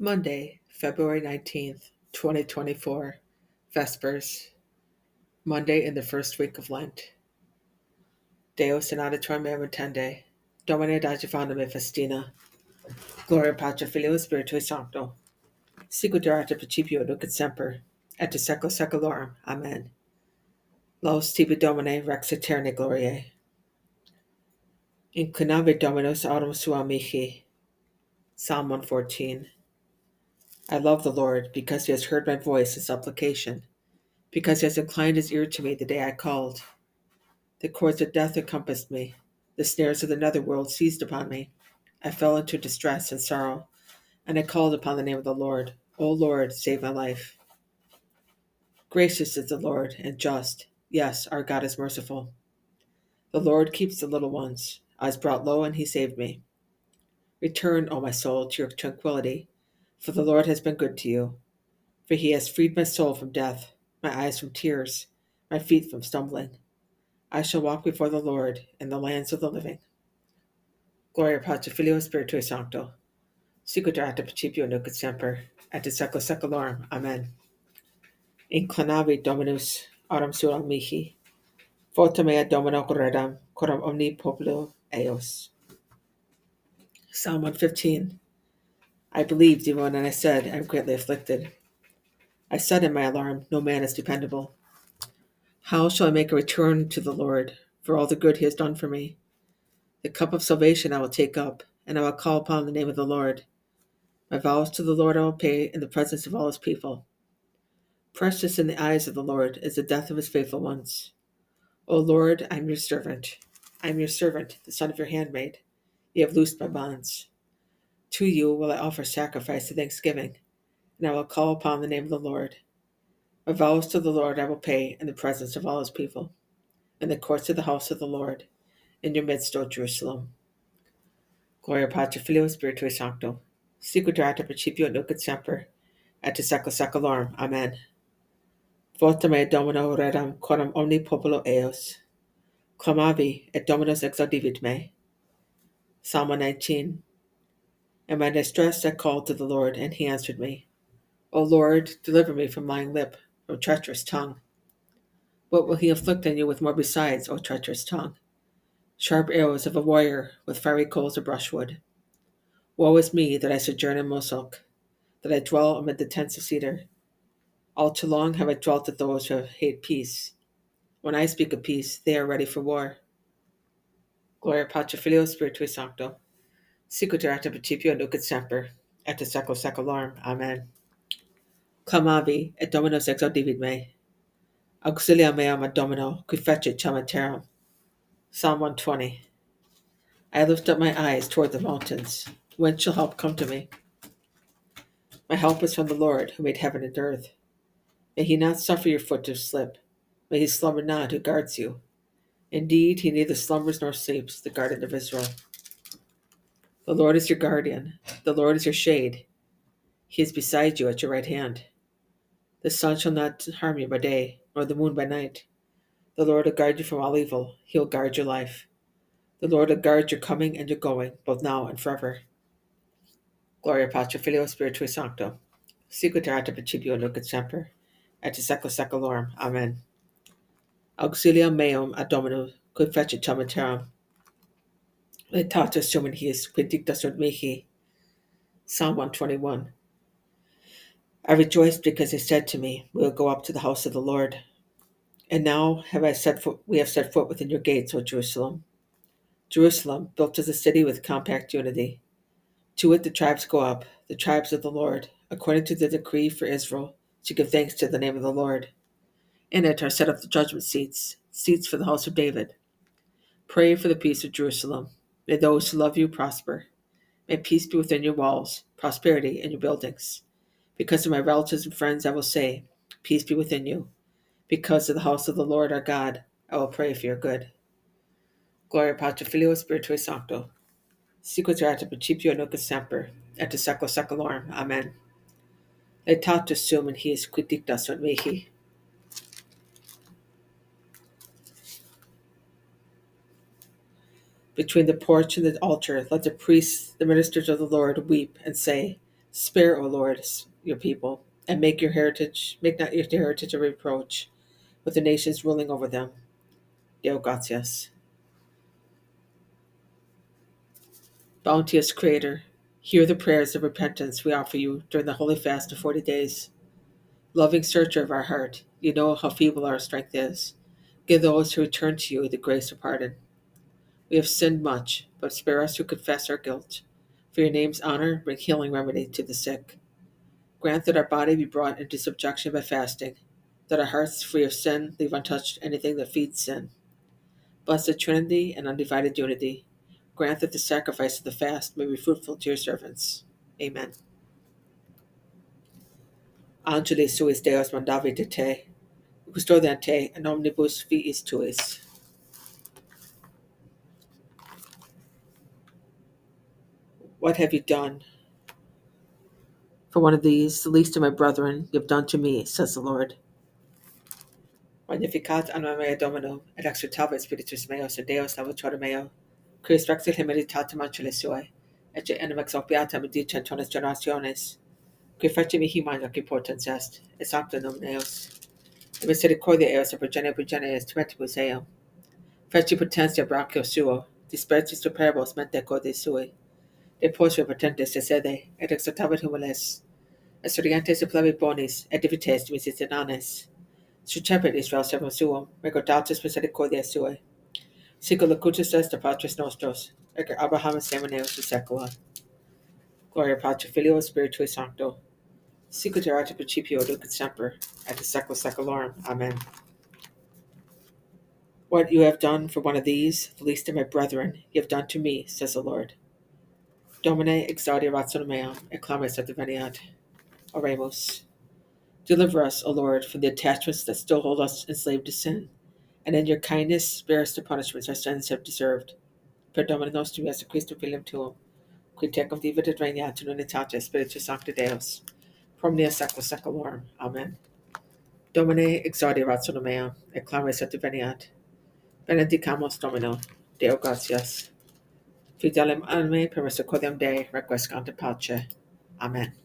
Monday, February 19th, 2024, Vespers, Monday in the first week of Lent. Deus in auditor me tende, Domine adjuvanda me festina, Gloria Patri Filio Spiritui Sancto, Sicut erat principio nunc et semper, et de secula seculorum. Amen. Laus tibi Domine rex aeterni gloriae. Inclinavit Dominus aurum sua mihi. Psalm 114. I love the Lord because he has heard my voice in supplication, because he has inclined his ear to me the day I called. The cords of death encompassed me, the snares of the netherworld seized upon me. I fell into distress and sorrow, and I called upon the name of the Lord. O Lord, save my life. Gracious is the Lord and just. Yes, our God is merciful. The Lord keeps the little ones. I was brought low, and he saved me. Return, O my soul, to your tranquility for the Lord has been good to you. For he has freed my soul from death, my eyes from tears, my feet from stumbling. I shall walk before the Lord in the lands of the living. Gloria Patri Filio Spiritui Sancto. Sicut erat principio nunc et semper, et secula seculorum. Amen. Inclinavi Dominus aurum sua mihi. Vota mea Domino corredam, coram omni populo eos. Psalm 115. I believed even and I said, I'm greatly afflicted. I said in my alarm, No man is dependable. How shall I make a return to the Lord for all the good he has done for me? The cup of salvation I will take up, and I will call upon the name of the Lord. My vows to the Lord I will pay in the presence of all his people. Precious in the eyes of the Lord is the death of his faithful ones. O Lord, I am your servant. I am your servant, the son of your handmaid. You have loosed my bonds. To you will I offer sacrifice of thanksgiving, and I will call upon the name of the Lord. My vows to the Lord I will pay in the presence of all his people, in the courts of the house of the Lord, in your midst, O Jerusalem. Gloria Patri Filio Spiritui Sancto, sicut erat principio nunc et semper, et secula seculorum. Amen. Vota me Domino redam coram omni populo eos. Clamavi, et Dominus exaudivit me. Psalm 119. In my distress I called to the Lord, and he answered me. O Lord, deliver me from lying lip, O treacherous tongue. What will he inflict on you with more besides, O treacherous tongue? Sharp arrows of a warrior with fiery coals of brushwood. Woe is me that I sojourn in Mosoch, that I dwell amid the tents of cedar. All too long have I dwelt with those who hate peace. When I speak of peace, they are ready for war. Gloria Patri Filio Spiritui Sancto. Sicut erat principio nunc et semper, et in secula seculorum. Amen. Clamavi, et Dominus exaudivit me. Auxilia meam ad Domino, qui fecit ciam terram. Psalm 120. I lift up my eyes toward the mountains. When shall help come to me? My help is from the Lord, who made heaven and earth. May he not suffer your foot to slip. May he slumber not who guards you. Indeed, he neither slumbers nor sleeps, the guardian of Israel. The Lord is your guardian. The Lord is your shade. He is beside you at your right hand. The sun shall not harm you by day, nor the moon by night. The Lord will guard you from all evil. He will guard your life. The Lord will guard your coming and your going, both now and forever. Gloria Patri Filio Spiritui Sancto. Sicut erat principio et semper, et in secula seculorum. Amen. Auxilium meum ad Domino, qui fecit sumen hius, quid dicta sunt mihi. Psalm 121. I rejoiced because he said to me, We will go up to the house of the Lord. And now have I set foot, we have set foot within your gates, O Jerusalem. Jerusalem, built as a city with compact unity. To it the tribes go up, the tribes of the Lord, according to the decree for Israel, to give thanks to the name of the Lord. In it are set up the judgment seats, seats for the house of David. Pray for the peace of Jerusalem. May those who love you prosper. May peace be within your walls, prosperity in your buildings. Because of my relatives and friends, I will say, Peace be within you. Because of the house of the Lord our God, I will pray for your good. Gloria Patri Filio Spiritui Sancto. Sicut erat principio nunc et semper, et in secula seculorum. Amen. Laetatus sum in his quid dicta sunt mihi. Between the porch and the altar, let the priests, the ministers of the Lord, weep and say, Spare, O Lord, your people, and make your heritage, make not your heritage a reproach with the nations ruling over them. Deo gratias. Bounteous Creator, hear the prayers of repentance we offer you during the holy fast of 40 days. Loving searcher of our heart, you know how feeble our strength is. Give those who return to you the grace of pardon. We have sinned much, but spare us who confess our guilt. For your name's honor, bring healing remedy to the sick. Grant that our body be brought into subjection by fasting, that our hearts, free of sin, leave untouched anything that feeds sin. Blessed Trinity and undivided unity, grant that the sacrifice of the fast may be fruitful to your servants. Amen. Angeli suis Deus mandavi de te, custodiante in omnibus fiis tuis. What have you done? For one of these, the least of my brethren, you have done to me, says the Lord. Magnificat anima mea Domino, et exultavit spiritus meus in Deus salvator meo, qui respectil humilitatem ancele suae, et enim exopiatem dicent tonis generationes, qui mihi magna qui potens est, et sancta nomen eos, et misericordia eos et progenie progenie est tumentibus eum, feci potentia brachio suo, dispersis superbos mente corde sui, de posio potentes de sede, et exaltavit humiles, et sorientes e plebi bonis, et divites misis inanes, Sucepit Israel servum suum, recordatus misericordia suae. Sicut locutus est de Patris nostros, et Abraham semeneus de secula. Gloria Patri Filio Spiritui Sancto. Sicut erat principio duc et semper, et de secula seculorum. Amen. What you have done for one of these, the least of my brethren, you have done to me, says the Lord. Domine exaudi ratio meam, et clames et. Oremus. Deliver us, O Lord, from the attachments that still hold us enslaved to sin, and in your kindness spare us the punishments our sins have deserved. Per Domine nostrum Iesu Christum filium tuum, qui tecum vivit et regnat in unitate Spiritus Sancti Deus, promnia secula seculorum. Amen. Domine exaudi ratio meam, et clames et deveniat. Benedicamus Domino, Deo gratias. Fidelem anime per misericordiam Dei requiescant in pace. Amen.